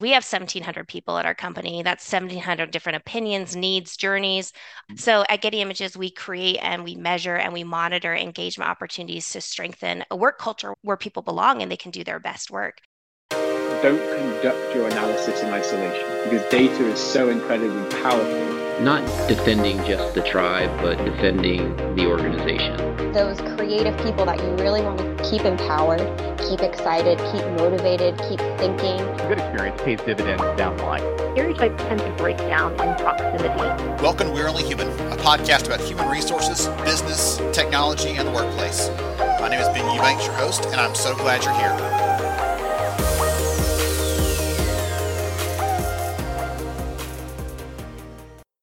we have 1700 people at our company. That's 1700 different opinions needs journeys. Mm-hmm. So at getty images we create and we measure and we monitor engagement opportunities to strengthen a work culture where people belong and they can do their best work. Don't conduct your analysis in isolation because data is so incredibly powerful. Not defending just the tribe, but defending the organization. Those creative people that you really want to keep empowered, keep excited, keep motivated, keep thinking. A good experience pays dividends down the line. Stereotypes tend to break down in proximity. Welcome to We're Only Human, a podcast about human resources, business, technology, and the workplace. My name is Ben Eubanks, your host, and I'm so glad you're here.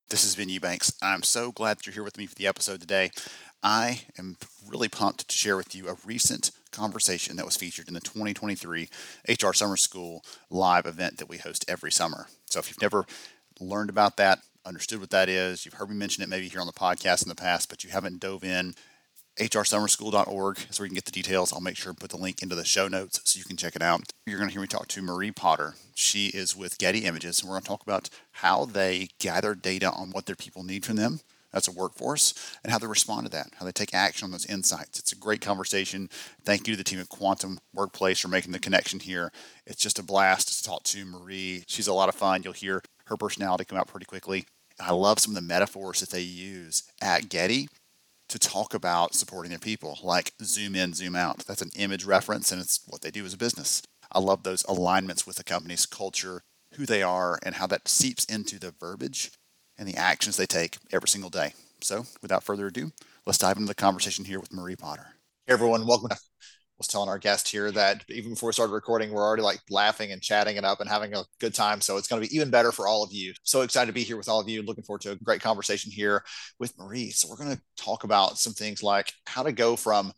This has been Eubanks. I'm so glad that you're here with me for the episode today. I am really pumped to share with you a recent conversation that was featured in the 2023 HR Summer School live event that we host every summer. So if you've never learned about that, understood what that is, you've heard me mention it maybe here on the podcast in the past, but you haven't dove in hrsummerschool.org so you can get the details. I'll make sure to put the link into the show notes so you can check it out. You're going to hear me talk to Marie Potter. She is with Getty Images, and we're going to talk about how they gather data on what their people need from them as a workforce and how they respond to that, how they take action on those insights. It's a great conversation. Thank you to the team at Quantum Workplace for making the connection here. It's just a blast to talk to Marie. She's a lot of fun. You'll hear her personality come out pretty quickly. I love some of the metaphors that they use at Getty to talk about supporting their people, like zoom in, zoom out. That's an image reference, and it's what they do as a business. I love those alignments with the company's culture, who they are, and how that seeps into the verbiage and the actions they take every single day. So, without further ado, let's dive into the conversation here with Marie Potter. Hey everyone, welcome. I was telling our guest here that even before we started recording, we're already like laughing and chatting it up and having a good time. So it's going to be even better for all of you. So excited to be here with all of you. Looking forward to a great conversation here with Marie. So we're going to talk about some things like how to go from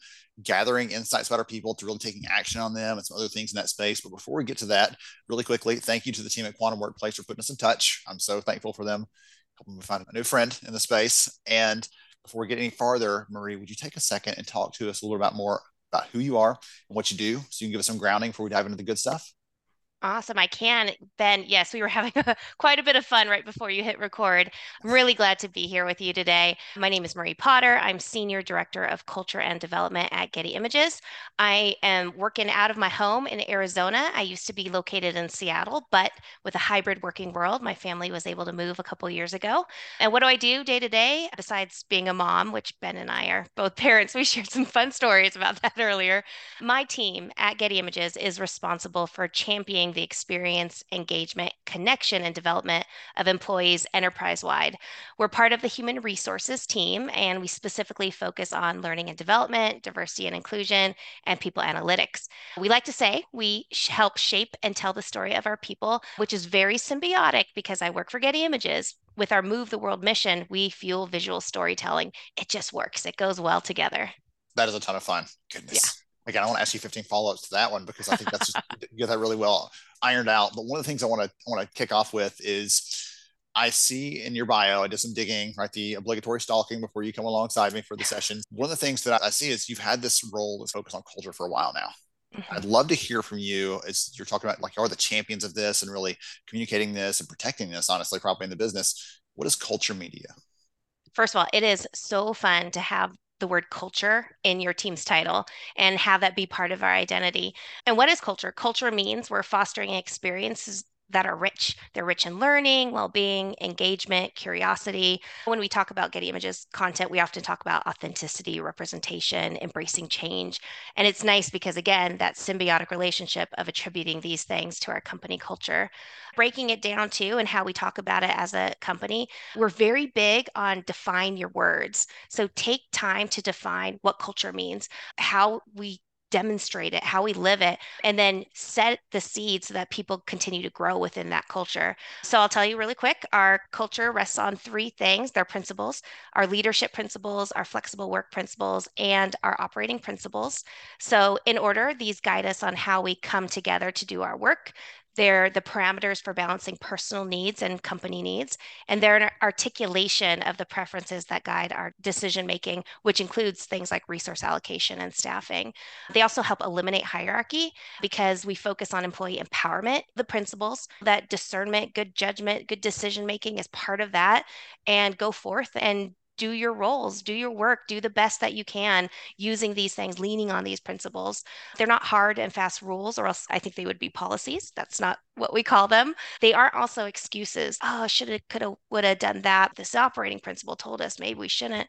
gathering insights about our people to really taking action on them and some other things in that space. But before we get to that, really quickly, thank you to the team at Quantum Workplace for putting us in touch. I'm so thankful for them helping me find a new friend in the space. And before we get any farther, Marie, would you take a second and talk to us a little bit more about who you are and what you do so you can give us some grounding before we dive into the good stuff? Awesome. I can. Ben, yes, we were having a, quite a bit of fun right before you hit record. I'm really glad to be here with you today. My name is Marie Potter. I'm Senior Director of Culture and Development at Getty Images. I am working out of my home in Arizona. I used to be located in Seattle, but with a hybrid working world, my family was able to move a couple years ago. And what do I do day to day besides being a mom, which Ben and I are both parents? We shared some fun stories about that earlier. My team at Getty Images is responsible for championing the experience, engagement, connection, and development of employees enterprise wide. We're part of the human resources team, and we specifically focus on learning and development, diversity and inclusion, and people analytics. We like to say we help shape and tell the story of our people, which is very symbiotic because I work for Getty Images. With our Move the World mission, we fuel visual storytelling. It just works, it goes well together. That is a ton of fun. Goodness. Yeah again, I want to ask you 15 follow-ups to that one because I think that's just, you get that really well ironed out. But one of the things I want to I want to kick off with is I see in your bio, I did some digging, right? The obligatory stalking before you come alongside me for the session. One of the things that I see is you've had this role that's focused on culture for a while now. Mm-hmm. I'd love to hear from you as you're talking about like you are the champions of this and really communicating this and protecting this, honestly, probably in the business. What is culture Marie? First of all, it is so fun to have the word culture in your team's title and have that be part of our identity. And what is culture? Culture means we're fostering experiences that are rich. They're rich in learning, well being, engagement, curiosity. When we talk about Getty Images content, we often talk about authenticity, representation, embracing change. And it's nice because, again, that symbiotic relationship of attributing these things to our company culture. Breaking it down too, and how we talk about it as a company, we're very big on define your words. So take time to define what culture means, how we demonstrate it, how we live it, and then set the seeds so that people continue to grow within that culture. So I'll tell you really quick our culture rests on three things their principles, our leadership principles, our flexible work principles, and our operating principles. So, in order, these guide us on how we come together to do our work. They're the parameters for balancing personal needs and company needs. And they're an articulation of the preferences that guide our decision making, which includes things like resource allocation and staffing. They also help eliminate hierarchy because we focus on employee empowerment, the principles that discernment, good judgment, good decision making is part of that, and go forth and do your roles, do your work, do the best that you can using these things, leaning on these principles. They're not hard and fast rules, or else I think they would be policies. That's not what we call them. They aren't also excuses. Oh, should have, could have, would have done that. This operating principle told us maybe we shouldn't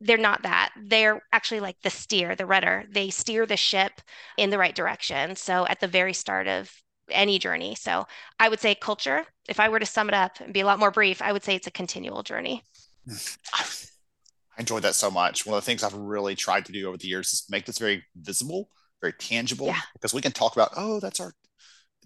they're not that. They're actually like the steer, the rudder. They steer the ship in the right direction. So at the very start of any journey. So I would say culture, if I were to sum it up and be a lot more brief, I would say it's a continual journey. I enjoyed that so much. One of the things I've really tried to do over the years is make this very visible, very tangible, Yeah. because we can talk about, oh, that's our,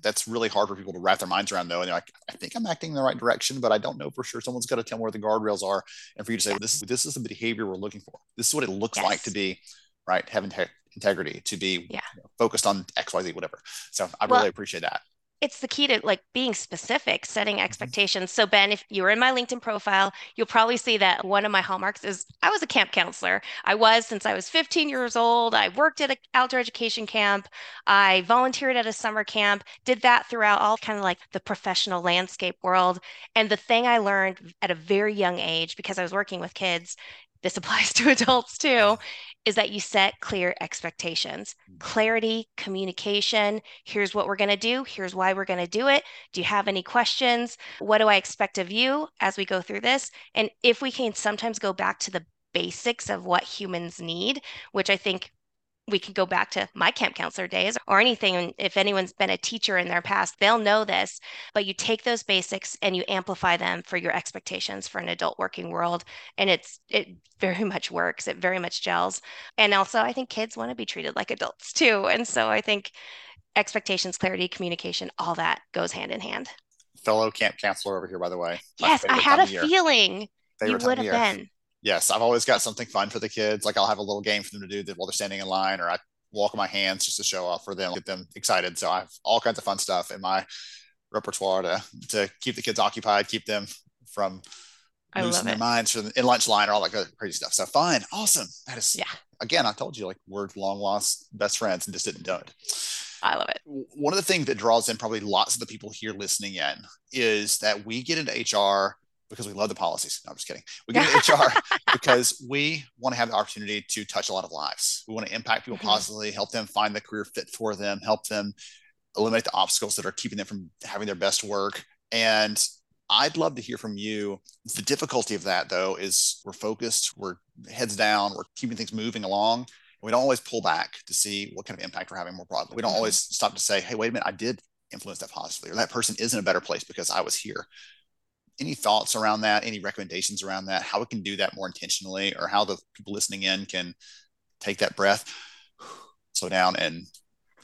that's really hard for people to wrap their minds around though. And they're like, I think I'm acting in the right direction, but I don't know for sure. Someone's got to tell me where the guardrails are. And for you to say, this is, this is the behavior we're looking for. This is what it looks like to be, right? Having te- integrity, to be Yeah. you know, focused on X, Y, Z, whatever. So I Well, really appreciate that. It's the key to like being specific, setting mm-hmm. expectations. So Ben, if you were in my LinkedIn profile, you'll probably see that one of my hallmarks is I was a camp counselor. I was since I was 15 years old. I worked at an outdoor education camp. I volunteered at a summer camp, did that throughout all kind of like the professional landscape world. And the thing I learned at a very young age, because I was working with kids, this applies to adults too, is that you set clear expectations, mm. clarity, communication. Here's what we're going to do. Here's why we're going to do it. Do you have any questions? What do I expect of you as we go through this? And if we can sometimes go back to the basics of what humans need, which I think we can go back to my camp counselor days or anything. If anyone's been a teacher in their past, they'll know this. But you take those basics and you amplify them for your expectations for an adult working world. And it's it very much works. It very much gels. And also I think kids want to be treated like adults too. And so I think expectations, clarity, communication, all that goes hand in hand. Fellow camp counselor over here, by the way. Yes, I had a year. feeling you would have been. Yes, I've always got something fun for the kids. Like I'll have a little game for them to do that while they're standing in line, or I walk my hands just to show off for them, get them excited. So I have all kinds of fun stuff in my repertoire to to keep the kids occupied, keep them from I losing their it. minds the, in lunch line or all that good crazy stuff. So fun, awesome. That is Yeah. Again, I told you like we're long lost best friends and just didn't do it. I love it. One of the things that draws in probably lots of the people here listening in is that we get into HR because we love the policies. No, I'm just kidding. We get into HR because we want to have the opportunity to touch a lot of lives. We want to impact people Mhm. positively, help them find the career fit for them, help them eliminate the obstacles that are keeping them from having their best work. And I'd love to hear from you. The difficulty of that, though, is we're focused, we're heads down, we're keeping things moving along. We don't always pull back to see what kind of impact we're having more broadly. We don't always stop to say, hey, wait a minute, I did influence that positively, or that person is in a better place because I was here. Any thoughts around that? Any recommendations around that? How we can do that more intentionally, or how the people listening in can take that breath, slow down, and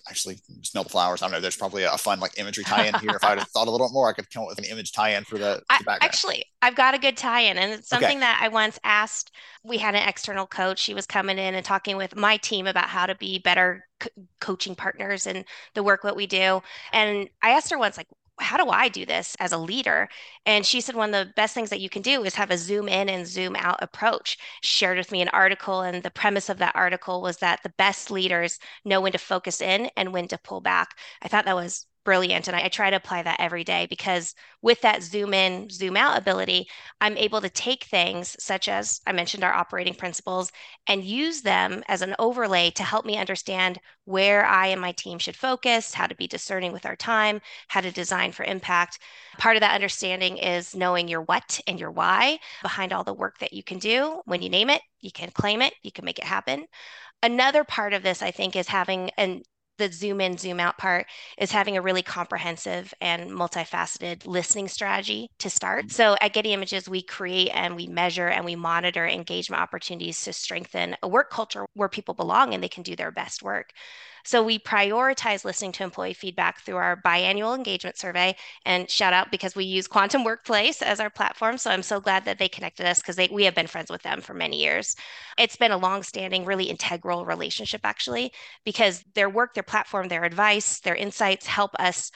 actually smell the flowers. I don't know. There's probably a fun like imagery tie-in here. if I'd have thought a little bit more, I could come up with an image tie-in for the, I, the background. actually, I've got a good tie-in, and it's Okay. something that I once asked. We had an external coach. She was coming in and talking with my team about how to be better co- coaching partners in the work that we do. And I asked her once, like, how do I do this as a leader? And she said one of the best things that you can do is have a zoom in and zoom out approach. Shared with me an article, and the premise of that article was that the best leaders know when to focus in and when to pull back. I thought that was brilliant. And I, I try to apply that every day because with that zoom in, zoom out ability, I'm able to take things such as I mentioned our operating principles and use them as an overlay to help me understand where I and my team should focus, how to be discerning with our time, how to design for impact. Part of that understanding is knowing your what and your why behind all the work that you can do. When you name it, you can claim it, you can make it happen. Another part of this, I think, is having an the zoom in, zoom out part is having a really comprehensive and multifaceted listening strategy to start. Mm-hmm. So at Getty Images, we create and we measure and we monitor engagement opportunities to strengthen a work culture where people belong and they can do their best work. So we prioritize listening to employee feedback through our biannual engagement survey. And shout out because we use Quantum Workplace as our platform. So I'm so glad that they connected us because we have been friends with them for many years. It's been a long-standing, really integral relationship, actually, because their work, their platform, their advice, their insights help us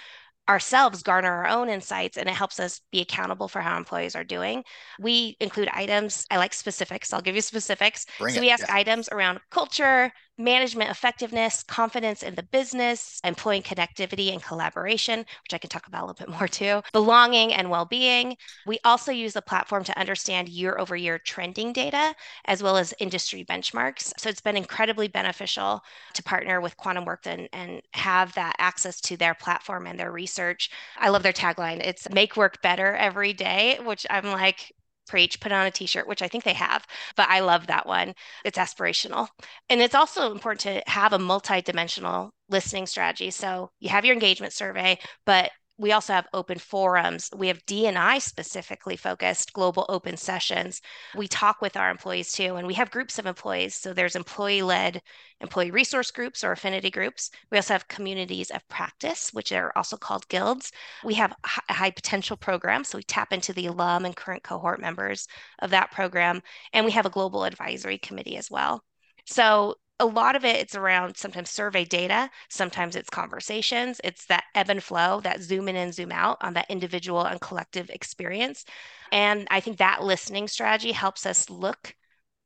ourselves garner our own insights and it helps us be accountable for how employees are doing. We include items. I like specifics. I'll give you specifics. Bring so it, we ask yeah. items around culture, management effectiveness, confidence in the business, employee connectivity and collaboration, which I can talk about a little bit more too, belonging and well being. We also use the platform to understand year over year trending data as well as industry benchmarks. So it's been incredibly beneficial to partner with Quantum Work and, and have that access to their platform and their research. I love their tagline. It's make work better every day, which I'm like, preach, put on a t-shirt, which I think they have, but I love that one. It's aspirational. And it's also important to have a multi-dimensional listening strategy. So you have your engagement survey, but we also have open forums. We have D&I specifically focused global open sessions. We talk with our employees too, and we have groups of employees. So there's employee-led employee resource groups or affinity groups. We also have communities of practice, which are also called guilds. We have high potential program, so we tap into the alum and current cohort members of that program, and we have a global advisory committee as well. So a lot of it it's around sometimes survey data sometimes it's conversations it's that ebb and flow that zoom in and zoom out on that individual and collective experience and i think that listening strategy helps us look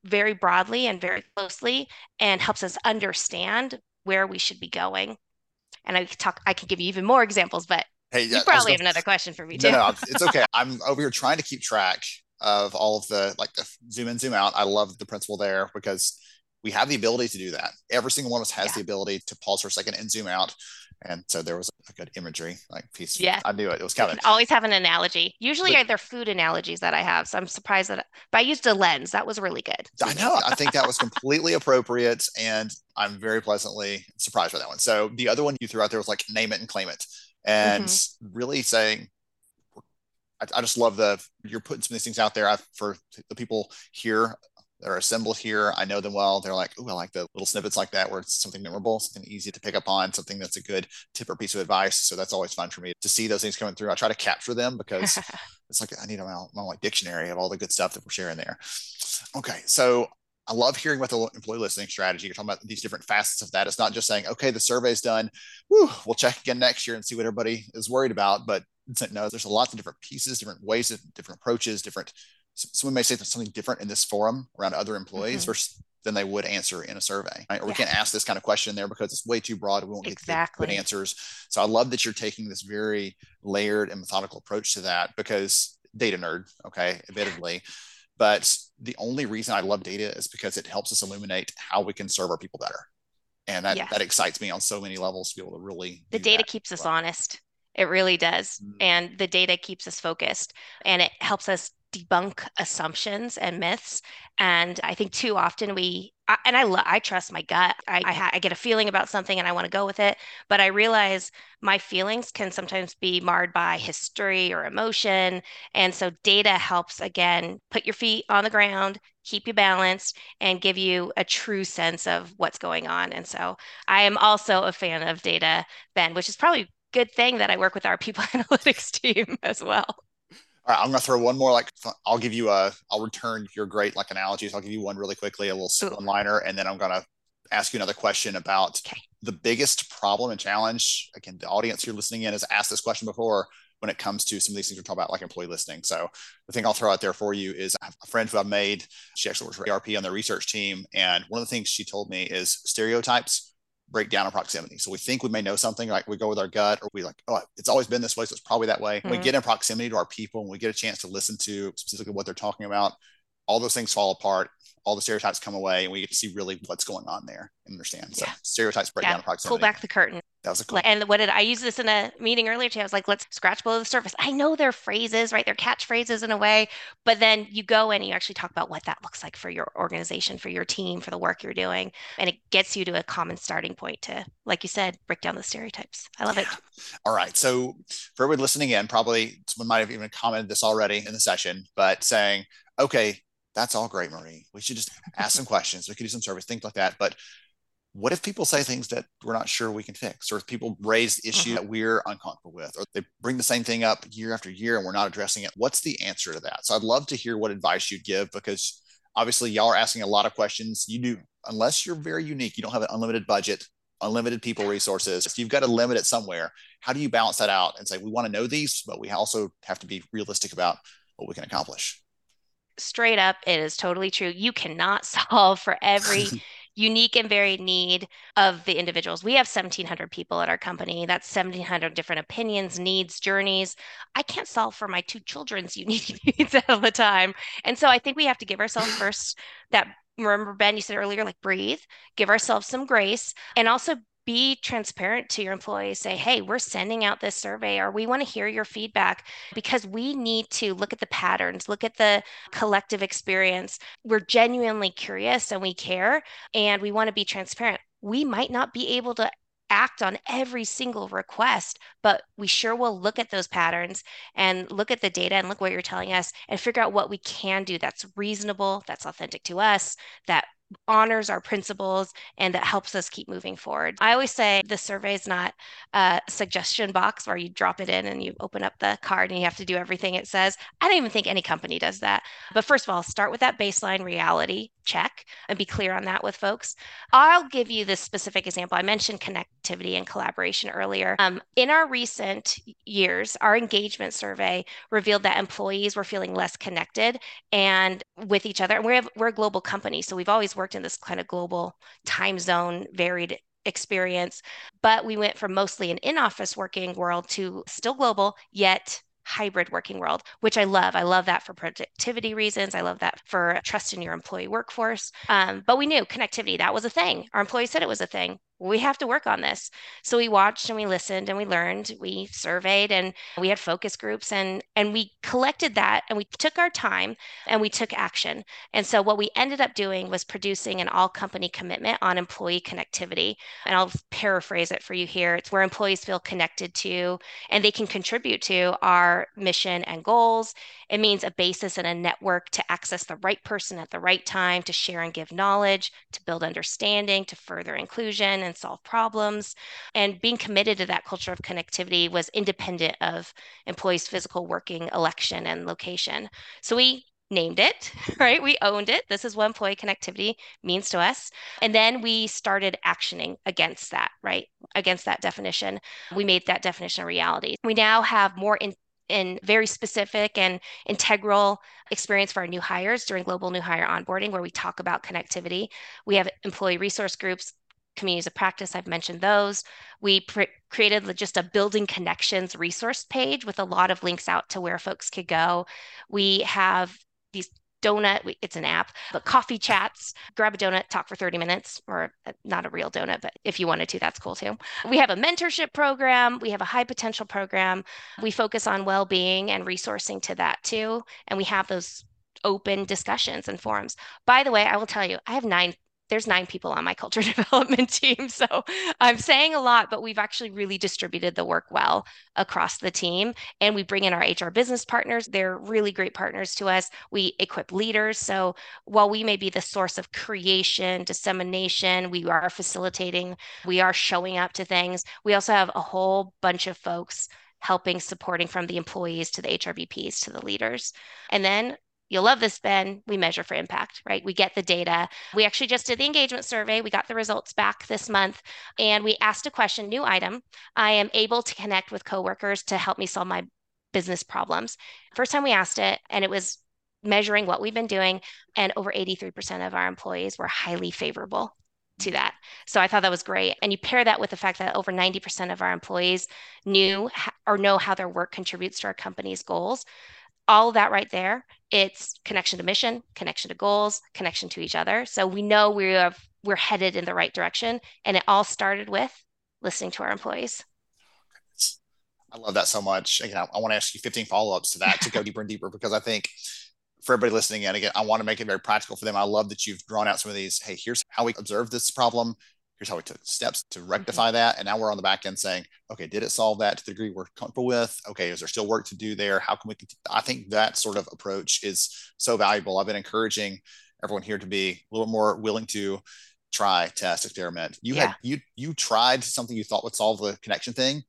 very broadly and very closely and helps us understand where we should be going and i talk i can give you even more examples but Hey, you probably have gonna- another question for me too No, no, it's okay. I'm over here trying to keep track of all of the like the zoom in, zoom out. I love the principle there because we have the ability to do that. Every single one of us has Yeah. the ability to pause for a second and zoom out. And so there was a good imagery like piece. Yeah. I knew it. It was coming. always have an analogy usually But- they're food analogies that i have so i'm surprised that but i used a lens that was really good I know. I think that was completely appropriate, and I'm very pleasantly surprised by that one. So the other one you threw out there was like name it and claim it, and mm-hmm. really saying, I, I just love the you're putting some of these things out there I, for the people here that are assembled here. I know them well. They're like, oh, I like the little snippets like that where it's something memorable, something easy to pick up on, something that's a good tip or piece of advice. So that's always fun for me to see those things coming through. I try to capture them because it's like I need a my, my like dictionary of all the good stuff that we're sharing there. Okay, so I love hearing about the employee listening strategy. You're talking about these different facets of that. It's not just saying, okay, the survey's done. Woo, we'll check again next year and see what everybody is worried about. But no, there's a lot of different pieces, different ways, of different approaches, different. Someone may say there's something different in this forum around other employees Mhm. versus than they would answer in a survey. Right? Or we can't ask this kind of question there because it's way too broad. We won't get good- Exactly. good answers. So I love that you're taking this very layered and methodical approach to that because data nerd, okay, admittedly. But the only reason I love data is because it helps us illuminate how we can serve our people better. And that, Yes. that excites me on so many levels to be able to really the data keeps us well. honest it really does Mm. and the data keeps us focused and it helps us debunk assumptions and myths and i think too often we I, and i lo- i trust my gut. I, I ha- I get a feeling about something and i want to go with it but i realize my feelings can sometimes be marred by history or emotion and so data helps again put your feet on the ground keep you balanced and give you a true sense of what's going on and so i am also a fan of data ben which is probably a good thing that i work with our people analytics team as well All right, I'm gonna throw one more. Like, I'll give you a. I'll return your great like analogies. I'll give you one really quickly, a little one liner, and then I'm gonna ask you another question about the biggest problem and challenge. Again, the audience you're listening in has asked this question before when it comes to some of these things we're talking about, like employee listening. So the thing I'll throw out there for you is I have a friend who I've made. She actually works for ARP on the research team, and one of the things she told me is stereotypes break down in proximity. So we think we may know something, like we go with our gut, or we like, oh, it's always been this way, so it's probably that way. Mhm. we get in proximity to our people, and we get a chance to listen to specifically what they're talking about, all those things fall apart. All the stereotypes come away, and we get to see really what's going on there and understand. So Yeah. stereotypes break down yeah in proximity. pull back the curtain That was a cool. And what did I use this in a meeting earlier today? I was like, let's scratch below the surface. I know they're phrases, right? They're catchphrases in a way, but then you go in and you actually talk about what that looks like for your organization, for your team, for the work you're doing. And it gets you to a common starting point to, like you said, break down the stereotypes. I love it. All right. So for everyone listening in, probably someone might have even commented this already in the session, but saying, okay, that's all great, Marie. We should just ask some questions. We could do some surveys, things like that. But what if people say things that we're not sure we can fix, or if people raise the issue Mhm. that we're uncomfortable with, or they bring the same thing up year after year and we're not addressing it? What's the answer to that? So I'd love to hear what advice you'd give because obviously y'all are asking a lot of questions. You do, unless you're very unique, you don't have an unlimited budget unlimited people resources. If you've got to limit it somewhere, how do you balance that out and say we want to know these, but we also have to be realistic about what we can accomplish? Straight up, it is totally true. You cannot solve for every unique and varied need of the individuals. We have 1,700 people at our company. That's 1,700 different opinions, needs, journeys. I can't solve for my two children's unique needs all the time. And so I think we have to give ourselves first that remember ben you said earlier like breathe give ourselves some grace and also be transparent to your employees say hey we're sending out this survey or we want to hear your feedback because we need to look at the patterns look at the collective experience. We're genuinely curious and we care and we want to be transparent. We might not be able to act on every single request, but we sure will look at those patterns and look at the data and look what you're telling us and figure out what we can do that's reasonable, that's authentic to us, that honors our principles and that helps us keep moving forward. I always say the survey is not a suggestion box where you drop it in and you open up the card and you have to do everything it says. I don't even think any company does that. But first of all, start with that baseline reality check and be clear on that with folks. I'll give you this specific example. I mentioned connectivity and collaboration earlier. Um, in our recent years, our engagement survey revealed that employees were feeling less connected and with each other. And we're, we're a global company, so we've always worked in this kind of global time zone, varied experience. But we went from mostly an in office working world to still global, yet hybrid working world, which I love. I love that for productivity reasons. I love that for trust in your employee workforce. Um, but we knew connectivity, that was a thing. Our employees said it was a thing we have to work on this. So we watched and we listened and we learned, we surveyed and we had focus groups and and we collected that and we took our time and we took action. And so what we ended up doing was producing an all company commitment on employee connectivity. And I'll paraphrase it for you here. It's where employees feel connected to and they can contribute to our mission and goals. It means a basis and a network to access the right person at the right time, to share and give knowledge, to build understanding, to further inclusion and and solve problems. And being committed to that culture of connectivity was independent of employees' physical working election and location. So we named it, right? We owned it. This is what employee connectivity means to us. And then we started actioning against that, right? Against that definition. We made that definition a reality. We now have more in in very specific and integral experience for our new hires during global new hire onboarding where we talk about connectivity we have employee resource groups communities of practice. I've mentioned those. We created just a building connections resource page with a lot of links out to where folks could go. We have these donut it's an app but coffee chats grab a donut talk for 30 minutes or uh, not a real donut but if you wanted to that's cool too we have a mentorship program we have a high potential program we focus on well-being and resourcing to that too and we have those open discussions and forums by the way i will tell you i have nine there's nine people on my culture development team. So I'm saying a lot, but we've actually really distributed the work well across the team. And we bring in our HR business partners. They're really great partners to us. We equip leaders. So while we may be the source of creation, dissemination, we are facilitating, we are showing up to things. We also have a whole bunch of folks helping, supporting from the employees to the HRBPs to the leaders. And then You'll love this, Ben. We measure for impact, right? We get the data. We actually just did the engagement survey. We got the results back this month and we asked a question, new item. I am able to connect with coworkers to help me solve my business problems. First time we asked it, and it was measuring what we've been doing, and over 83% of our employees were highly favorable to that. So I thought that was great. And you pair that with the fact that over 90% of our employees knew or know how their work contributes to our company's goals all of that right there it's connection to mission connection to goals connection to each other. So we know we have we're headed in the right direction and it all started with listening to our employees. I love that so much. Again i, I want to ask you 15 follow-ups to that to go deeper and deeper because i think for everybody listening and again i want to make it very practical for them. I love that you've drawn out some of these hey here's how we observe this problem here's how we took steps to rectify mm-hmm. that and now we're on the back end saying okay did it solve that to the degree we're comfortable with okay is there still work to do there how can we continue? i think that sort of approach is so valuable i've been encouraging everyone here to be a little more willing to try test experiment you yeah. had you you tried something you thought would solve the connection thing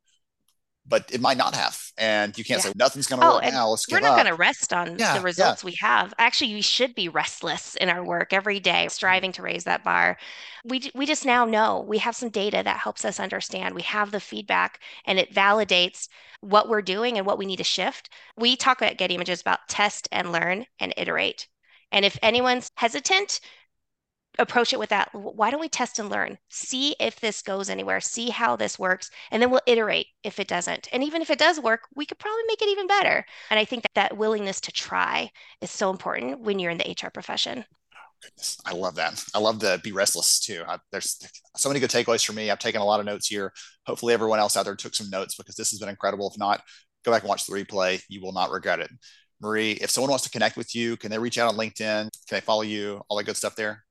but it might not have. And you can't yeah. say nothing's going to oh, work now. Let's we're not going to rest on yeah, the results yeah. we have. Actually, we should be restless in our work every day, striving to raise that bar. We we just now know we have some data that helps us understand. We have the feedback, and it validates what we're doing and what we need to shift. We talk at Getty Images about test and learn and iterate. And if anyone's hesitant, approach it with that why don't we test and learn? See if this goes anywhere. See how this works and then we'll iterate if it doesn't. And even if it does work we could probably make it even better. And i think that that willingness to try is so important when you're in the hr profession. Goodness i love that. I love the be restless too. I, there's so many good takeaways for me. I've taken a lot of notes here. Hopefully everyone else out there took some notes because this has been incredible. If not go back and watch the replay. You will not regret it. Marie if someone wants to connect with you can they reach out on linkedin? Can they follow you? All that good stuff there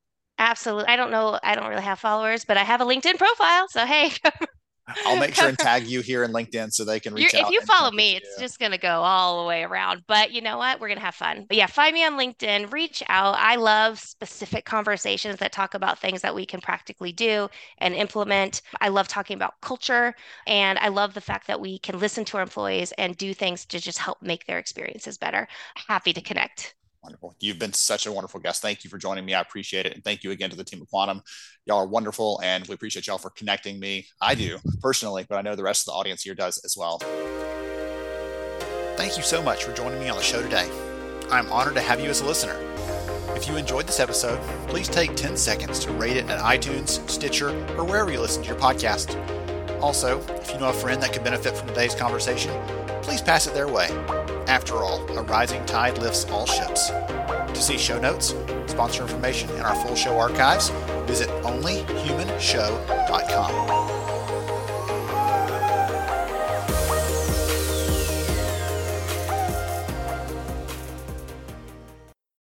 Absolutely. I don't know. I don't really have followers, but I have a LinkedIn profile. So, hey, I'll make sure and tag you here in LinkedIn so they can reach You're, out. If you follow me, it's just going to go all the way around. But you know what? We're going to have fun. But yeah, find me on LinkedIn, reach out. I love specific conversations that talk about things that we can practically do and implement. I love talking about culture. And I love the fact that we can listen to our employees and do things to just help make their experiences better. Happy to connect. Wonderful. You've been such a wonderful guest. Thank you for joining me. I appreciate it. And thank you again to the team of Quantum. Y'all are wonderful and we appreciate y'all for connecting me. I do personally, but I know the rest of the audience here does as well. Thank you so much for joining me on the show today. I'm honored to have you as a listener. If you enjoyed this episode, please take 10 seconds to rate it at iTunes, Stitcher, or wherever you listen to your podcast. Also, if you know a friend that could benefit from today's conversation, please pass it their way. After all, a rising tide lifts all ships. To see show notes, sponsor information, and our full show archives, visit onlyhumanshow.com.